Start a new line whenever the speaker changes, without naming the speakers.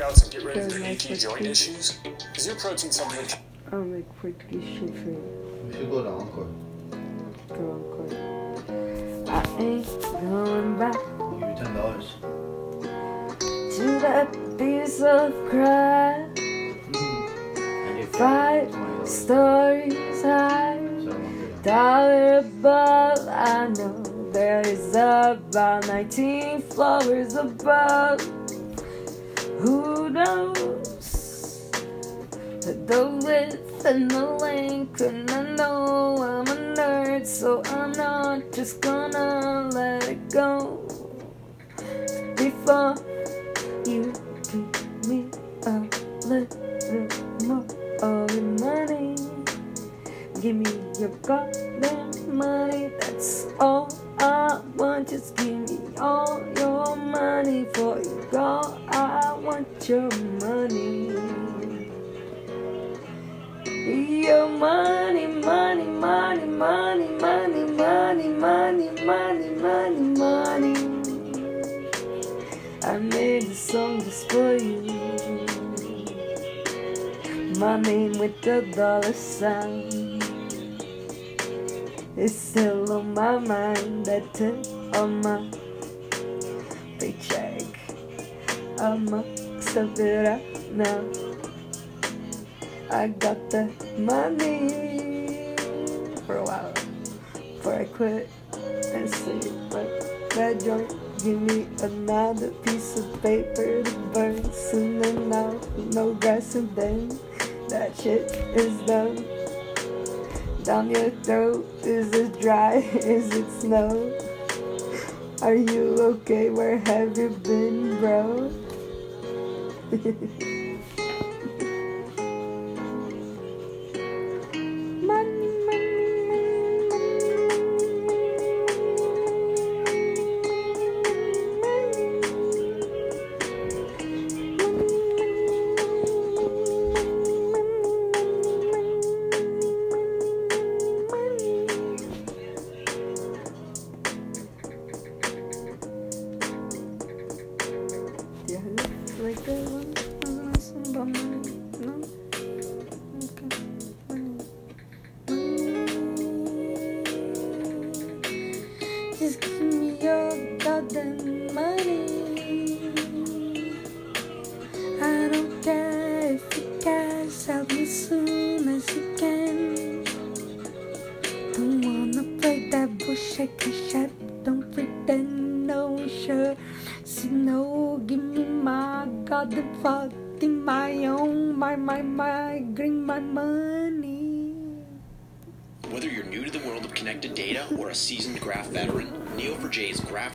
workouts and get rid of your
mais
achy joint
protein.
issues? Is your protein supplement
I'll make português chanfre.
We should go to Encore.
Go on, court. I ain't going back
I'll give you ten dollars.
to that piece of crap. Mm-hmm. Five stories high. Tower above, I know there is about 19 floors above. The width and the length? And I know I'm a nerd, so I'm not just gonna let it go before you give me a little more of your money. Give me your goddamn money, that's all I want. Just give me all your money for you, girl. I want your money. Your money, money, money, money, money, money, money, money, money, money. I made a song just for you. My name with the dollar sign. It's still on my mind, that tip on my paycheck. I'ma step up now. I got the money for a while before I quit and sleep. But that joint, give me another piece of paper to burn. Soon enough, no grass and then that shit is done. Down your throat, is it dry? Is it snow? Are you okay? Where have you been, bro? Just give me your money. I don't care if you cash out me soon as you can. Don't wanna play that bullshit out. Don't pretend no sure. No, give me my my own, my my my, my money.
Whether you're new to the world of connected data or a seasoned graph veteran, Neo4j's graph